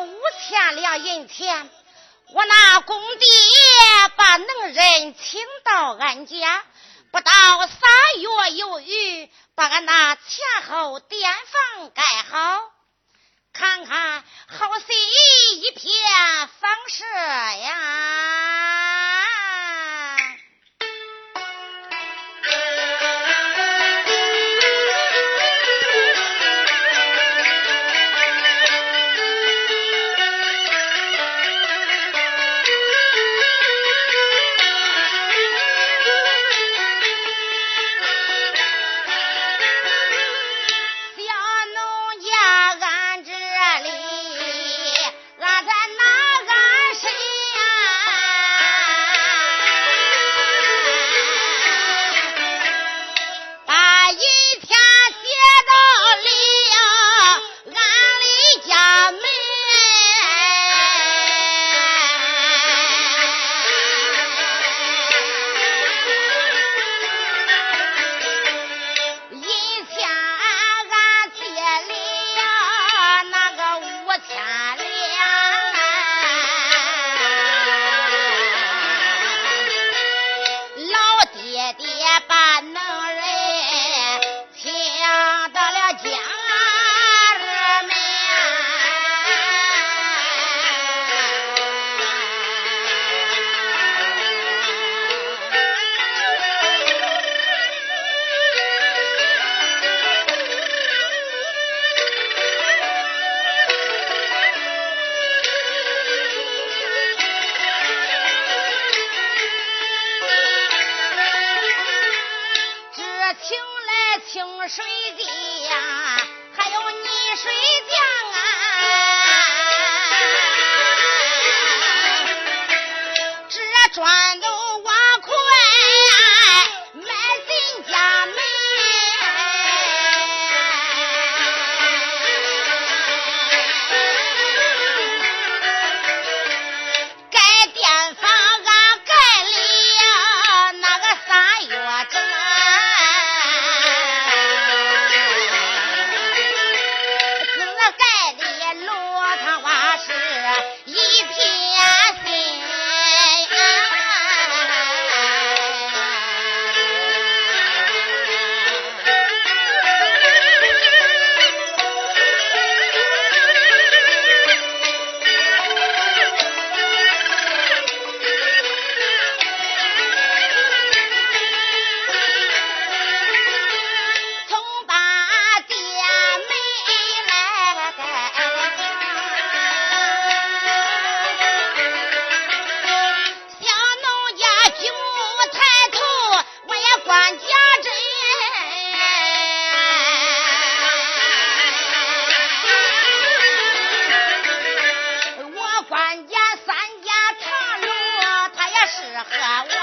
五千两银钱。我那公爹把能人请到俺家，不到三月有余，把俺那前后店房盖好，看看好似一片房舍呀。请来清水的呀还有泥水匠啊。这砖 Ralo.